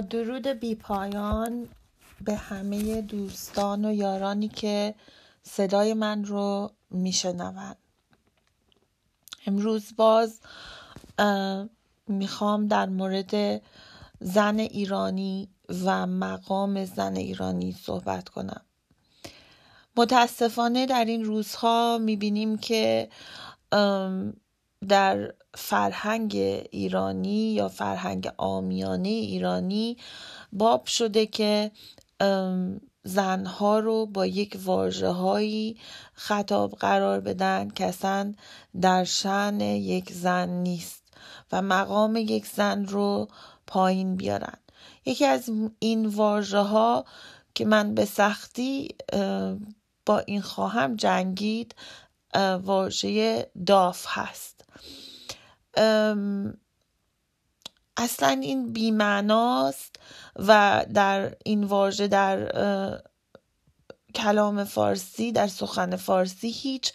درود بی پایان به همه دوستان و یارانی که صدای من رو میشنوند امروز باز می‌خوام در مورد زن ایرانی و مقام زن ایرانی صحبت کنم. متاسفانه در این روزها می‌بینیم که در فرهنگ ایرانی یا فرهنگ آمیانه ایرانی باب شده که زنها رو با یک واجه هایی خطاب قرار بدن که در شن یک زن نیست و مقام یک زن رو پایین بیارن. یکی از این واژه ها که من به سختی با این خواهم جنگید واژه داف هست. اصلا این بیمعناست و در این واژه در کلام فارسی در سخن فارسی هیچ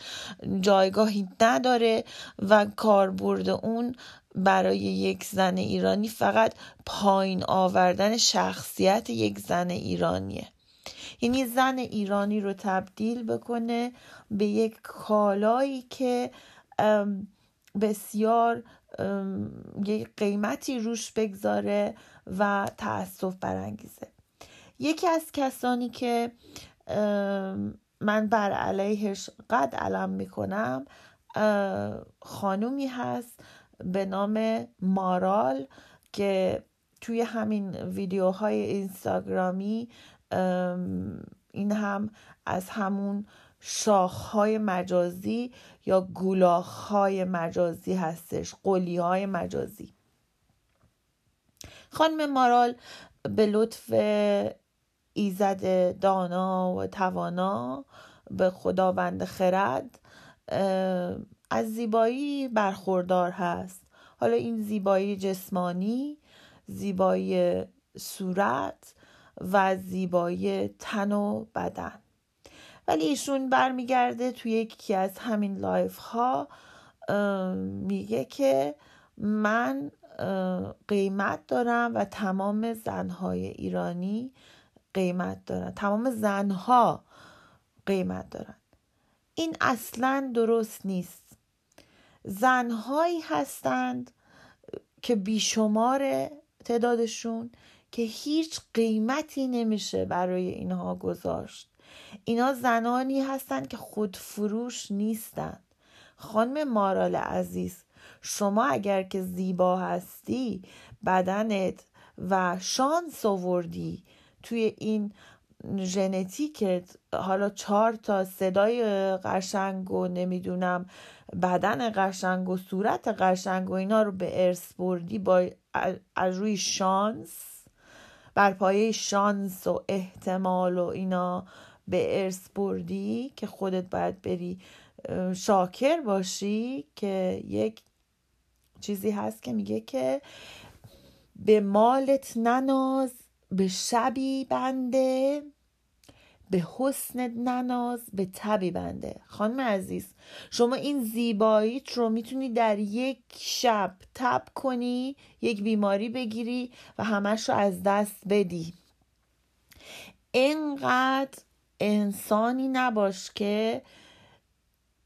جایگاهی نداره و کاربرد اون برای یک زن ایرانی فقط پایین آوردن شخصیت یک زن ایرانیه. یعنی زن ایرانی رو تبدیل بکنه به یک کالایی که بسیار یک قیمتی روش بگذاره و تأسف برانگیزه. یکی از کسانی که من بر علیهش قد علم می‌کنم خانومی هست به نام مارال که توی همین ویدیوهای اینستاگرامی ام، این هم از همون شاخهای مجازی یا گولاخهای مجازی هستش قلیهای مجازی. خانم مارال به لطف ایزد دانا و توانا به خداوند خرد از زیبایی برخوردار هست. حالا این زیبایی جسمانی زیبایی صورت و زیبایی تن و بدن. ولی ایشون برمیگرده توی یکی از همین لایف ها میگه که من قیمت دارم و تمام زنهای ایرانی قیمت دارن. تمام زنها قیمت دارن. این اصلا درست نیست. زنهایی هستند که بیشمار تعدادشون که هیچ قیمتی نمیشه برای اینها گذاشت. اینا زنانی هستند که خودفروش نیستند خانم مارال عزیز شما اگر که زیبا هستی بدنت و شانس آوردی توی این ژنتیکت حالا چهار تا صدای قشنگ و نمی‌دونم بدن قشنگ و صورت قشنگ و اینا رو به ارث بردی با از روی شانس بر پایه شانس و احتمال و اینا به ارث بردی که خودت باید بری شاکر باشی که یک چیزی هست که میگه که به مالت نناز به شبی بنده به حسن نناز به تبی بنده. خانم عزیز شما این زیباییت رو می‌تونی در یک شب تب کنی یک بیماری بگیری و همش رو از دست بدی. اینقدر انسانی نباش که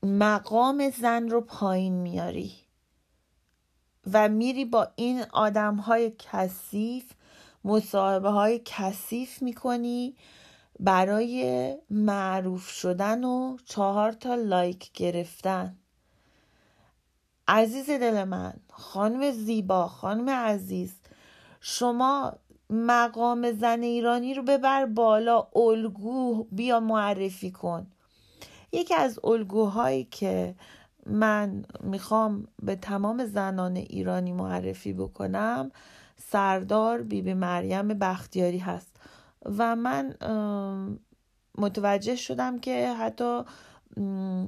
مقام زن رو پایین میاری و میری با این آدم های کثیف مصاحبه های کثیف می‌کنی برای معروف شدن و چهار تا لایک گرفتن. عزیز دل من خانم زیبا خانم عزیز شما مقام زن ایرانی رو ببر بالا الگو بیا معرفی کن. یکی از الگوهایی که من می‌خوام به تمام زنان ایرانی معرفی بکنم سردار بیبی بی مریم بختیاری هست. و من متوجه شدم که حتی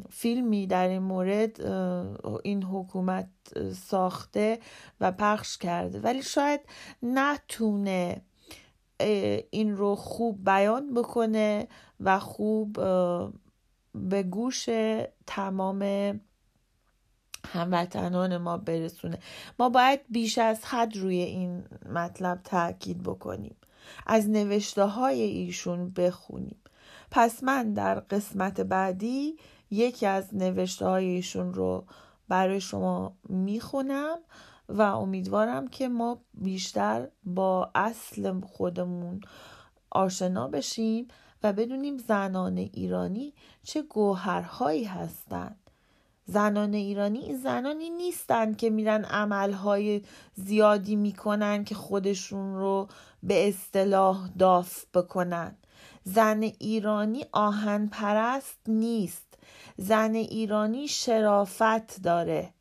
فیلمی در این مورد این حکومت ساخته و پخش کرده. ولی شاید نتونه این رو خوب بیان بکنه و خوب به گوش تمام هموطنان ما برسونه. ما باید بیش از حد روی این مطلب تاکید بکنیم. از نوشته های ایشون بخونیم. پس من در قسمت بعدی یکی از نوشته های ایشون رو برای شما می‌خونم و امیدوارم که ما بیشتر با اصل خودمون آشنا بشیم و بدونیم زنان ایرانی چه گوهرهایی هستند زنان ایرانی زنانی نیستند که میرن عملهای زیادی می‌کنن که خودشون رو به اصطلاح داف بکنن. زن ایرانی آهن پرست نیست. زن ایرانی شرافت داره.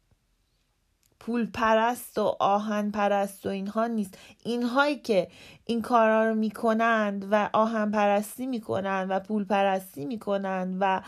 پول پرست و آهن پرست و اینها نیست. اینهایی که این کارا رو می‌کنند و آهن پرستی می‌کنند و پول پرستی می‌کنند و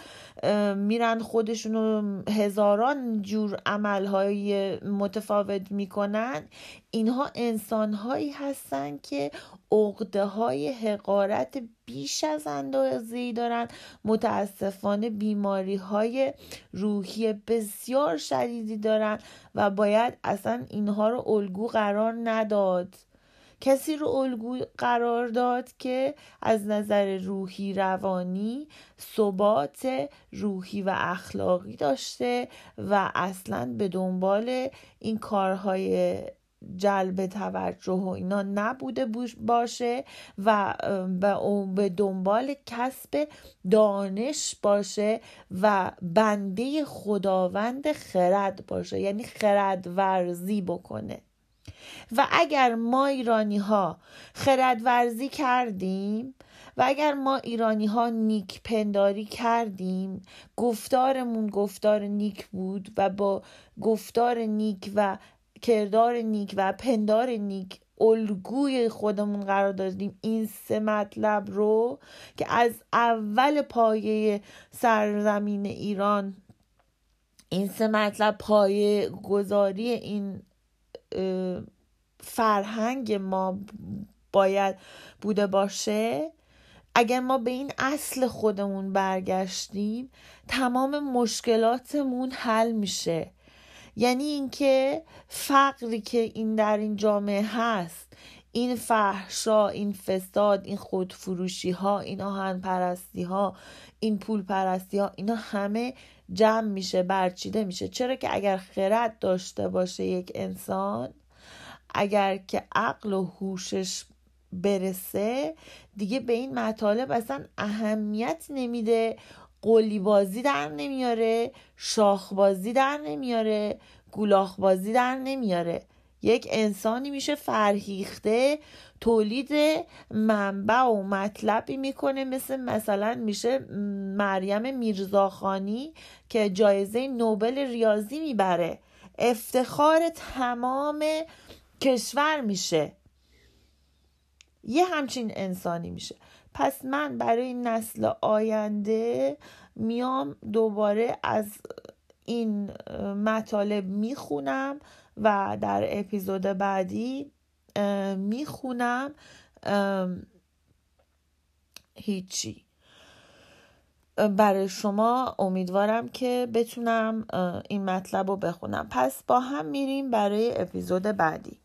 میرن خودشون رو هزاران جور عملهای متفاوت می‌کنند اینها انسانهایی هستند که عقده های حقارت بیش از اندازه دارن. متاسفانه بیماری های روحی بسیار شدیدی دارن و باید اصلا اینها رو الگو قرار نداد. کسی رو الگو قرار داد که از نظر روحی روانی ثبات روحی و اخلاقی داشته و اصلا به دنبال این کارهای جلب توجه و اینا نبوده باشه و به دنبال کسب دانش باشه و بنده خداوند خرد باشه یعنی خرد ورزی بکنه. و اگر ما ایرانی ها خرد ورزی کردیم و اگر ما ایرانی ها نیک پنداری کردیم گفتارمون گفتار نیک بود و با گفتار نیک و کردار نیک و پندار نیک الگوی خودمون قرار دادیم این سه مطلب رو که از اول پایه سرزمین ایران این سه مطلب پایه گذاری این فرهنگ ما باید بوده باشه اگر ما به این اصل خودمون برگشتیم تمام مشکلاتمون حل میشه. یعنی اینکه فقری که این در این جامعه هست این فحشا این فساد این خودفروشی ها این آهن پرستی ها این پول پرستی ها اینا همه جمع میشه برچیده میشه. چرا که اگر خرد داشته باشه یک انسان اگر که عقل و هوشش برسه دیگه به این مطالب اصلا اهمیت نمیده. قلی بازی در نمیاره شاخ بازی در نمیاره گولاخ بازی در نمیاره. یک انسانی میشه فرهیخته تولید منبع و مطلبی می‌کنه. مثل مثلا میشه مریم میرزاخانی که جایزه نوبل ریاضی می‌بره. افتخار تمام کشور میشه. یه همچین انسانی میشه. پس من برای نسل آینده میام دوباره از این مطالب می‌خونم. و در اپیزود بعدی می‌خونم هیچی. برای شما امیدوارم که بتونم این مطلب رو بخونم. پس با هم میریم برای اپیزود بعدی.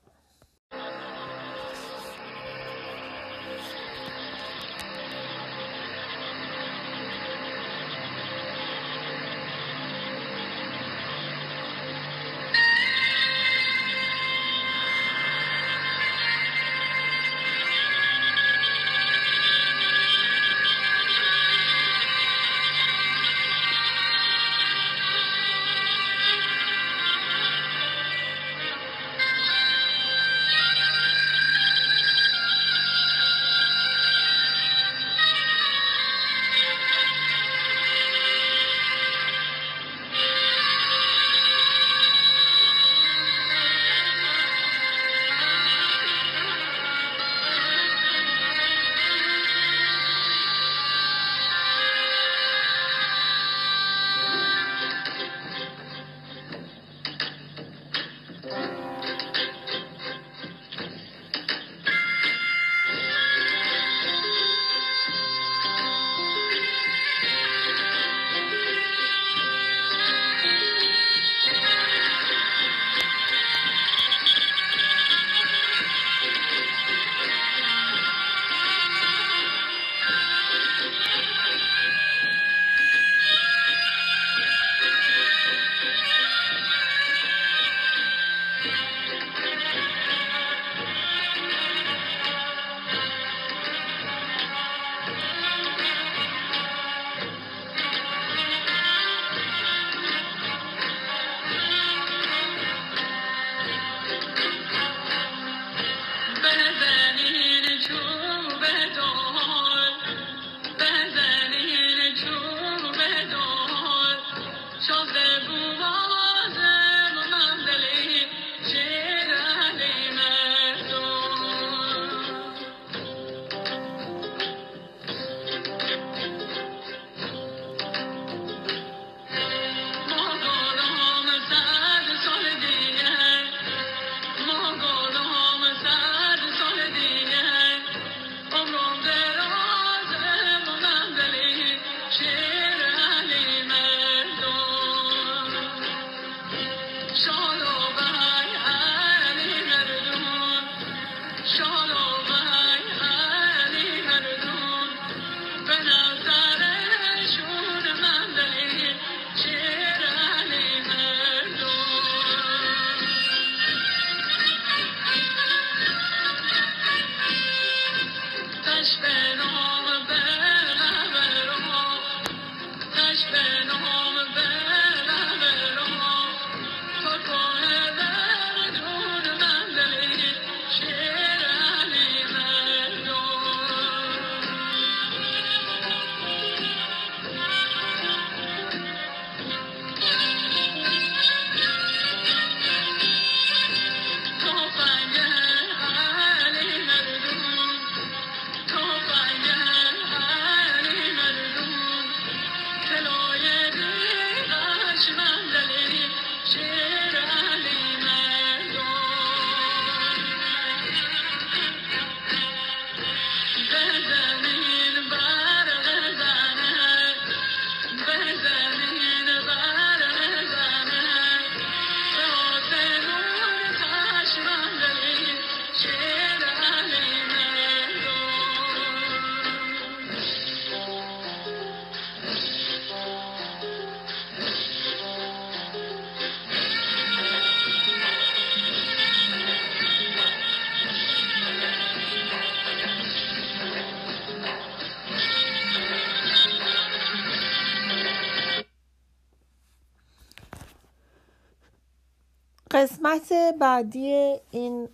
قسمت بعدی این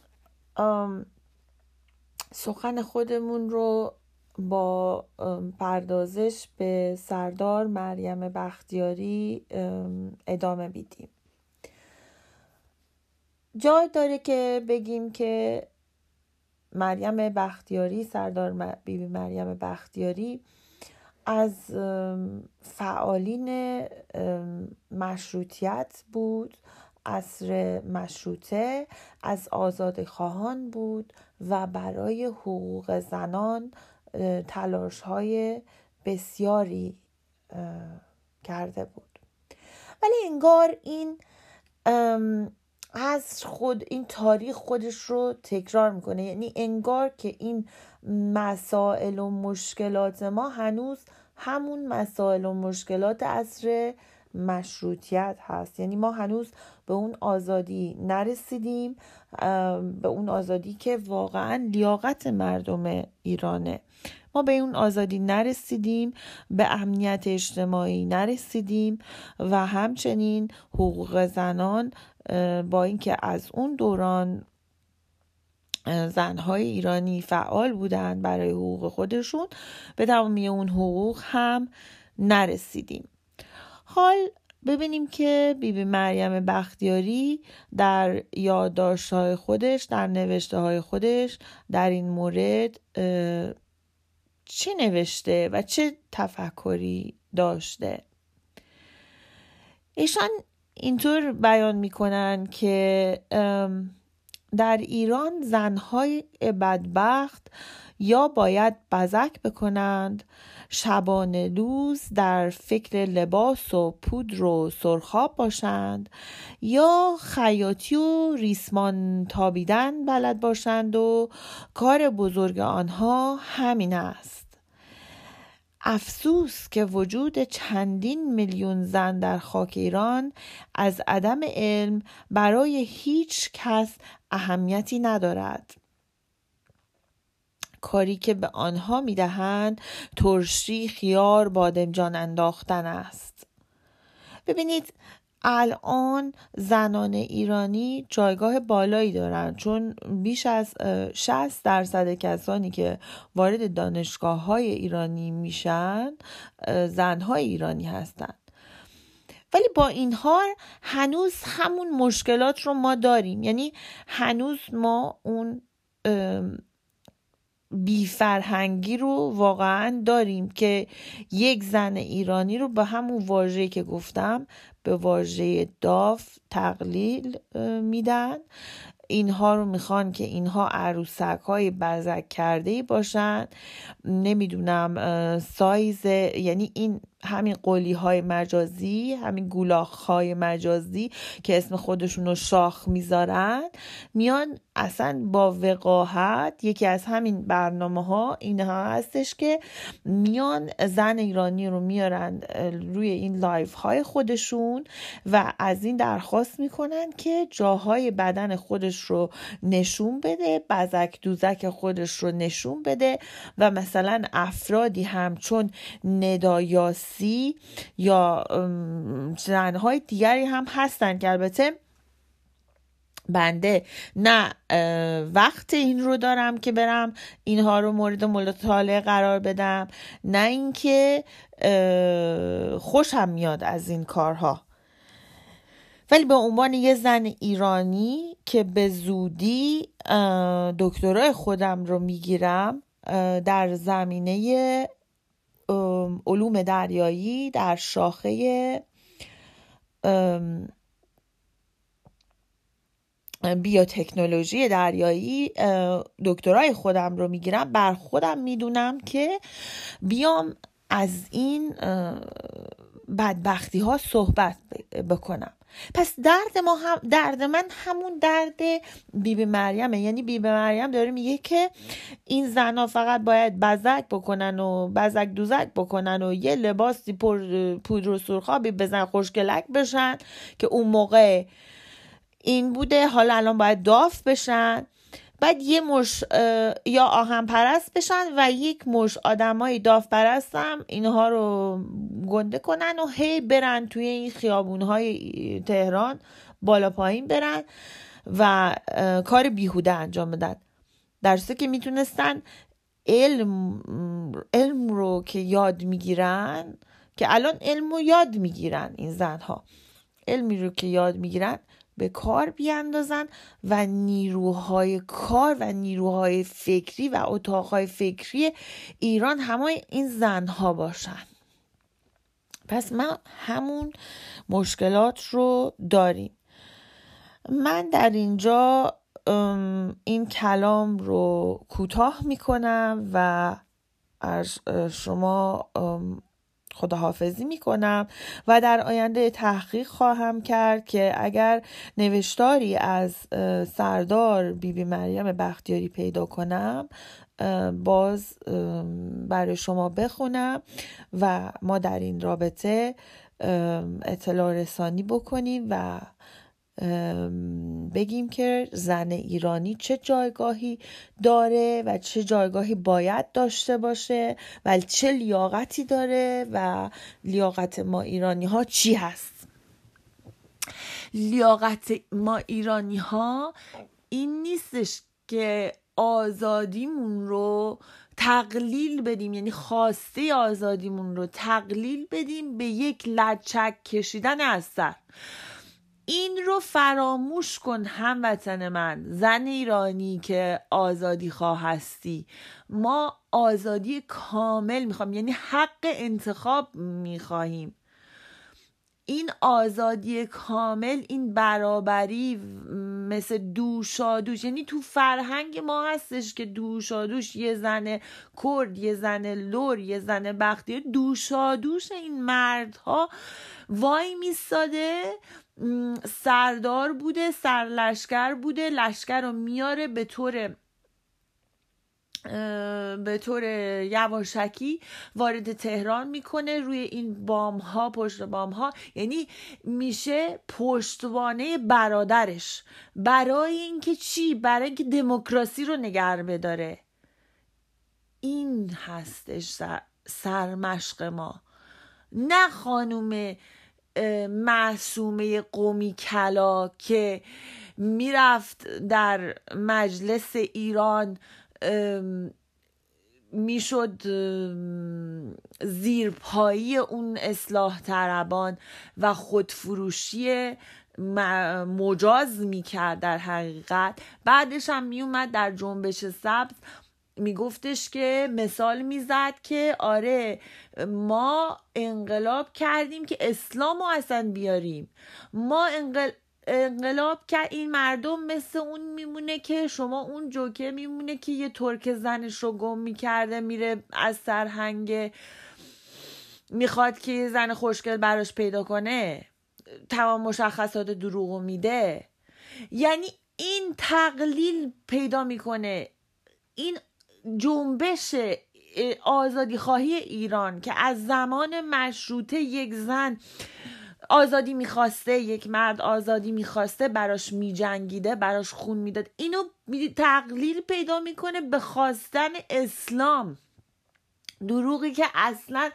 سخن خودمون رو با پردازش به سردار مریم بختیاری ادامه بیدیم جای داره که بگیم که مریم بختیاری سردار بیبی مریم بختیاری از فعالین مشروطیت بود. عصر مشروطه از آزاد خواهان بود و برای حقوق زنان تلاش های بسیاری کرده بود. ولی انگار این از خود این تاریخ خودش رو تکرار می‌کنه. یعنی انگار که این مسائل و مشکلات ما هنوز همون مسائل و مشکلات عصر مشروطیت هست. یعنی ما هنوز به اون آزادی نرسیدیم به اون آزادی که واقعا لیاقت مردم ایرانه. ما به اون آزادی نرسیدیم به امنیت اجتماعی نرسیدیم و همچنین حقوق زنان با اینکه از اون دوران زنهای ایرانی فعال بودند برای حقوق خودشون به تمامی اون حقوق هم نرسیدیم. حال ببینیم که بیبی بی مریم بختیاری در یادداشت‌های خودش در نوشته های خودش در این مورد چه نوشته و چه تفکری داشته. ایشان اینطور بیان می‌کنن که در ایران زنهای بدبخت یا باید بزک بکنند. شبانه روز در فکر لباس و پودر و سرخاب باشند یا خیاطی و ریسمان تابیدن بلد باشند و کار بزرگ آنها همین است. افسوس که وجود چندین میلیون زن در خاک ایران از عدم علم برای هیچ کس اهمیتی ندارد. کاری که به آنها می‌دهند ترشی خیار بادمجان انداختن است. ببینید الان زنان ایرانی جایگاه بالایی دارند چون بیش از 60 درصد کسانی که وارد دانشگاه های ایرانی میشن زنهای ایرانی هستند. ولی با این حال هنوز همون مشکلات رو ما داریم. یعنی هنوز ما اون بیفرهنگی رو واقعا داریم که یک زن ایرانی رو به همون واژه‌ای که گفتم به واژه داف تقلیل میدن. اینها رو می‌خوان که اینها عروسک های بزک کرده باشن. نمی‌دونم سایز یعنی این همین قولی های مجازی همین گولاخ های مجازی که اسم خودشون رو شاخ می‌ذارن میان اصلا با وقاحت یکی از همین برنامه ها اینها هستش که میان زن ایرانی رو میارن روی این لایف های خودشون و از این درخواست می‌کنن که جاهای بدن خودش رو نشون بده بزک دوزک خودش رو نشون بده و مثلا افرادی هم چون ندایاسی یا زنهای دیگری هم هستن که البته بنده نه وقت این رو دارم که برم اینها رو مورد مطالعه قرار بدم نه اینکه خوشم میاد از این کارها. ولی به عنوان یه زن ایرانی که به زودی دکترای خودم رو می‌گیرم در زمینه علوم دریایی در شاخه بیوتکنولوژی دریایی دکترای خودم رو می‌گیرم. بر خودم می‌دونم که بیام از این بدبختی ها صحبت بکنم. پس درد ما هم درد من همون درد بیبی بی مریم یعنی بیبی بی مریم داره میگه که این زنها فقط باید بزک بکنن و بزک دوزک بکنن و یه لباسی پر پودر و سرخابی بزن خوشگلک بشن که اون موقع این بوده. حالا الان باید داف بشن. بعد یه مش یا آهن پرست بشن و یک مش آدمای داف پرست هم اینها رو گنده کنن و هی برن توی این خیابون های تهران بالا پایین برن و کار بیهوده انجام بدن. در که می‌تونستن علم علم رو که یاد می‌گیرن که الان علم رو یاد می‌گیرن این زنها. علمی رو که یاد می‌گیرن به کار بیاندازن و نیروهای کار و نیروهای فکری و اتاقهای فکری ایران همه این زنها باشن پس ما همون مشکلات رو داریم. من در اینجا این کلام رو کوتاه می‌کنم و از شما خداحافظی می‌کنم و در آینده تحقیق خواهم کرد که اگر نوشتاری از سردار بیبی بی مریم بختیاری پیدا کنم باز برای شما بخونم و ما در این رابطه اطلاع رسانی بکنیم و بگیم که زن ایرانی چه جایگاهی داره و چه جایگاهی باید داشته باشه و چه لیاقتی داره و لیاقت ما ایرانی ها چی هست؟ لیاقت ما ایرانی ها این نیستش که آزادیمون رو تقلیل بدیم یعنی خواسته آزادیمون رو تقلیل بدیم به یک لچک کشیدن از سر. این رو فراموش کن هموطن من زن ایرانی که آزادی خواه هستی ما آزادی کامل می‌خوام یعنی حق انتخاب می‌خواهیم. این آزادی کامل این برابری مثل دوشادوش یعنی تو فرهنگ ما هستش که دوشادوش یه زن کرد یه زن لور یه زن بختی دوشادوش این مردها وای میستاده سردار بوده سرلشکر بوده لشکر رو میاره به طور به طور یواشکی وارد تهران می‌کنه روی این بام ها پشت بام ها یعنی میشه پشتوانه برادرش. برای اینکه چی؟ برای اینکه دموکراسی رو نگر بداره. این هستش سرمشق ما. نه خانوم معصومه قومی کلا که می‌رفت در مجلس ایران می‌شد زیرپایی اون اصلاح طلبان و خودفروشی مجاز می‌کرد در حقیقت. بعدش هم میومد در جنبش سبز. میگفتش که مثال می‌زد که آره ما انقلاب کردیم که اسلام رو اصلا بیاریم. ما انقلاب کرد این مردم مثل اون میمونه که شما اون جوکه میمونه که یه ترک زنش رو گم می‌کرده میره از سرهنگ می‌خواد که یه زن خوشگل براش پیدا کنه تمام مشخصات دروغو میده. یعنی این تقلیل پیدا می‌کنه. این جنبش آزادی خواهی ایران که از زمان مشروطه یک زن آزادی می‌خواسته یک مرد آزادی می‌خواسته براش میجنگیده براش خون می‌داد. اینو تقلیل پیدا می‌کنه به خواستن اسلام. دروغی که اصلا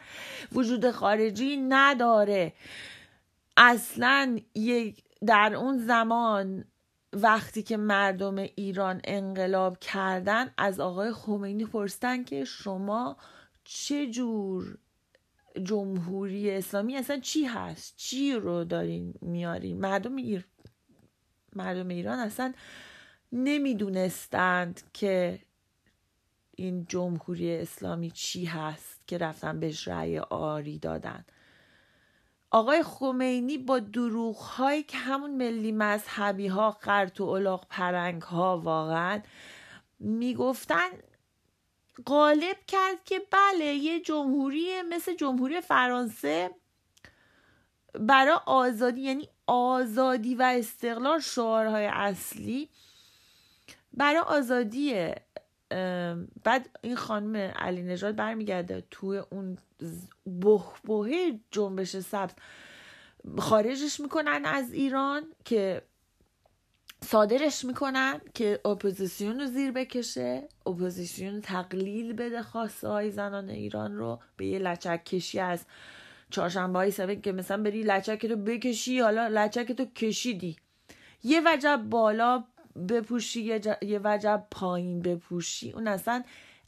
وجود خارجی نداره. اصلا یک در اون زمان وقتی که مردم ایران انقلاب کردن از آقای خمینی پرسیدن که شما چه جور جمهوری اسلامی اصلا چی هست؟ چی رو دارین میارین؟ مردم ایر... مردم ایران اصلا نمی‌دونستند که این جمهوری اسلامی چی هست که رفتن بهش رأی آری دادن. آقای خمینی با دروغ هایی که همون ملی مذهبی ها قرط و الاغ پرنگ ها واقعا می‌گفتن غالب کرد که بله یه جمهوری مثل جمهوری فرانسه برای آزادی یعنی آزادی و استقلال شعارهای اصلی برای آزادی بعد این خانم علی نژاد برمیگرده توی اون بحبوحه جنبش سبز. خارجش می‌کنن از ایران که صادرش می‌کنن که اپوزیسیون رو زیر بکشه اپوزیسیون تقلیل بده خواسته های زنان ایران رو به یه لچک کشی از چهارشنبه های که مثلا بری لچک رو بکشی حالا لچک تو کشیدی. یه وجب بالا بپوشی یه. یه وجب پایین بپوشی اون اصلا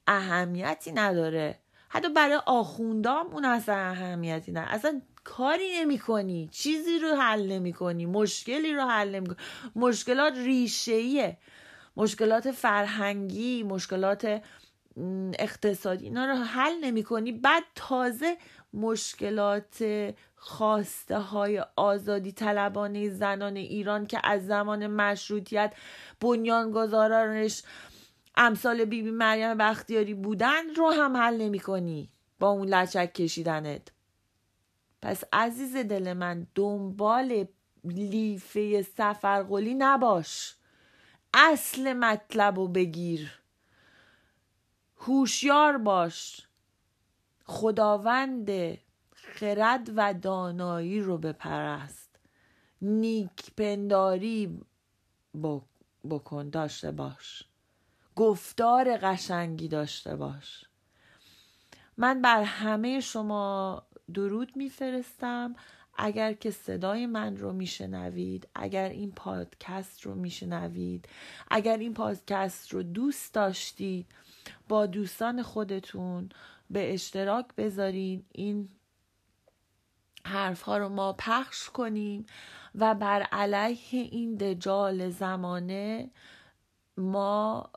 اهمیتی نداره. حتی برای آخوندام اون اصلا اهمیتی نداره. اصلا کاری نمی کنی چیزی رو حل نمی کنی مشکلی رو حل نمی کنی مشکلات ریشهیه مشکلات فرهنگی مشکلات اقتصادی اینا رو حل نمی کنی بعد تازه مشکلات خواسته های آزادی طلبانه زنان ایران که از زمان مشروطیت بنیانگذارانش امثال بیبی بی مریم بختیاری بودن رو هم حل نمی کنی با اون لچک کشیدنت. پس عزیز دل من دنبال لیفه سفرقلی نباش. اصل مطلب و بگیر. هوشیار باش. خداوند خرد و دانایی رو بپرست. نیک پنداری بکن داشته باش. گفتار قشنگی داشته باش. من بر همه شما درود میفرستم. اگر که صدای من رو میشنوید اگر این پادکست رو میشنوید اگر این پادکست رو دوست داشتید با دوستان خودتون به اشتراک بذارین این حرف ها رو ما پخش کنیم و بر علیه این دجال زمانه ما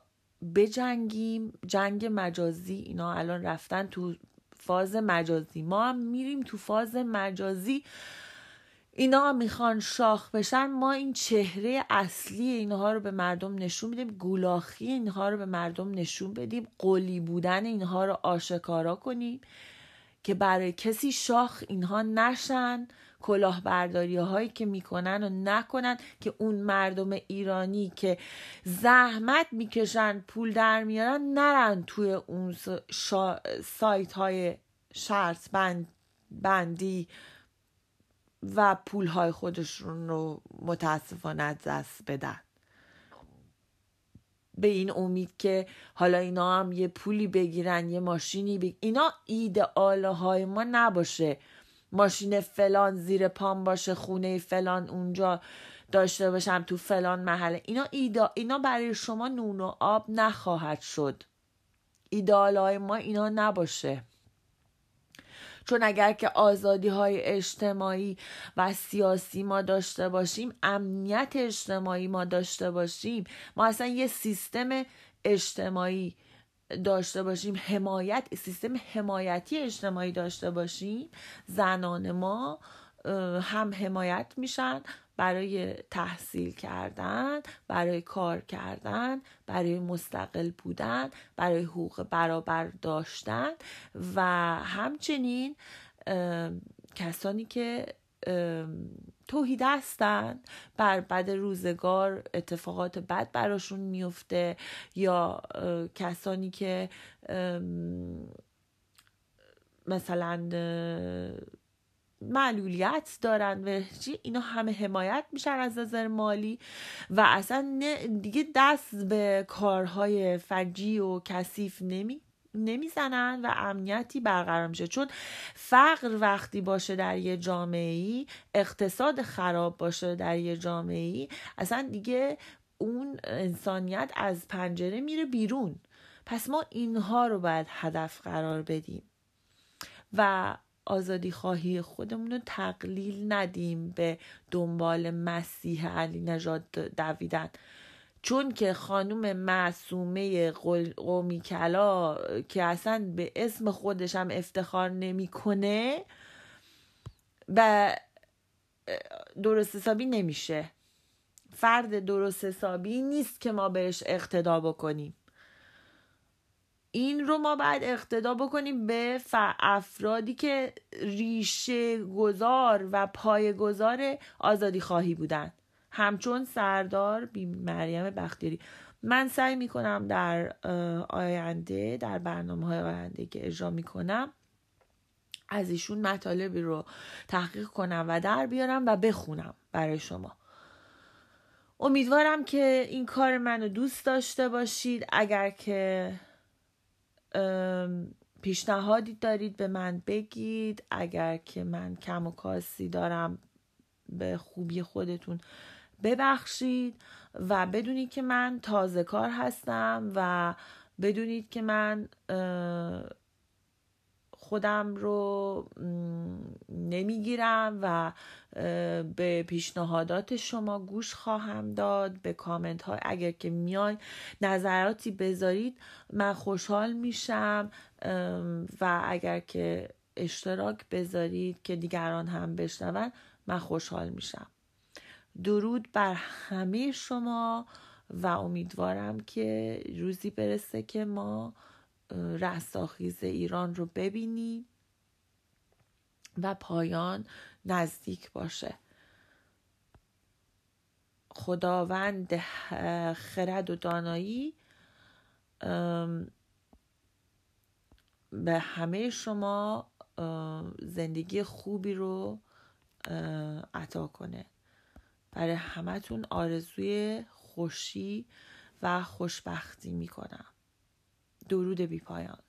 بجنگیم. جنگ مجازی اینا الان رفتن تو فاز مجازی. ما هم میریم تو فاز مجازی. اینا می‌خوان شاخ بشن ما این چهره اصلی اینها رو به مردم نشون بدیم گولاخی اینها رو به مردم نشون بدیم قولی بودن اینها رو آشکارا کنیم که برای کسی شاخ اینها نشن کلاهبرداری هایی که می‌کنن و نکنن که اون مردم ایرانی که زحمت می‌کشن پول در میارن نرن توی اون سایت های شرط بند بندی و پول های خودشون رو متاسفانه دست بدن. به این امید که حالا اینا هم یه پولی بگیرن یه ماشینی بگیرن اینا ایدئال های ما نباشه. ماشین فلان زیر پام باشه خونه فلان اونجا داشته باشم تو فلان محله. اینا ایدا اینا برای شما نون و آب نخواهد شد. ایدال های ما اینا نباشه. چون اگر که آزادی های اجتماعی و سیاسی ما داشته باشیم امنیت اجتماعی ما داشته باشیم ما اصلا یه سیستم اجتماعی داشته باشیم حمایت سیستم حمایتی اجتماعی داشته باشیم زنان ما هم حمایت میشن برای تحصیل کردن برای کار کردن برای مستقل بودن برای حقوق برابر داشتن و همچنین کسانی که توحید هستن بر بد روزگار اتفاقات بد براشون میفته یا کسانی که مثلا معلولیت دارن و اینا همه حمایت میشن از نظر مالی و اصلا دیگه دست به کارهای فجی و کثیف نمی نمی‌زنن و امنیتی برقرار میشه. چون فقر وقتی باشه در یه جامعه ای اقتصاد خراب باشه در یه جامعه ای اصلا دیگه اون انسانیت از پنجره میره بیرون. پس ما اینها رو باید هدف قرار بدیم. و آزادی خواهی خودمون رو تقلیل ندیم به دنبال مسیح علی نژاد دویدن. چون که خانوم معصومه قومی کلا که اصلا به اسم خودش هم افتخار نمی‌کنه و درست حسابی نمیشه. فرد درست حسابی نیست که ما بهش اقتدا بکنیم. این رو ما باید اقتدا بکنیم به افرادی که ریشه گذار و پای گذار آزادی خواهی بودن. همچون سردار بی مریم بختیاری. من سعی می‌کنم در آینده در برنامه های آینده که اجرا می‌کنم از ایشون مطالبی رو تحقیق کنم و در بیارم و بخونم برای شما. امیدوارم که این کار منو دوست داشته باشید. اگر که پیشنهادی دارید به من بگید. اگر که من کم و کاسی دارم به خوبی خودتون ببخشید و بدونید که من تازه کار هستم و بدونید که من خودم رو نمی‌گیرم و به پیشنهادات شما گوش خواهم داد به کامنت ها اگر که میای نظراتی بذارید من خوشحال میشم و اگر که اشتراک بذارید که دیگران هم بشنون من خوشحال میشم. درود بر همه شما و امیدوارم که روزی برسه که ما رستاخیز ایران رو ببینیم و پایان نزدیک باشه. خداوند خرد و دانایی به همه شما زندگی خوبی رو عطا کنه. برای همتون آرزوی خوشی و خوشبختی می‌کنم. درود بی پایان.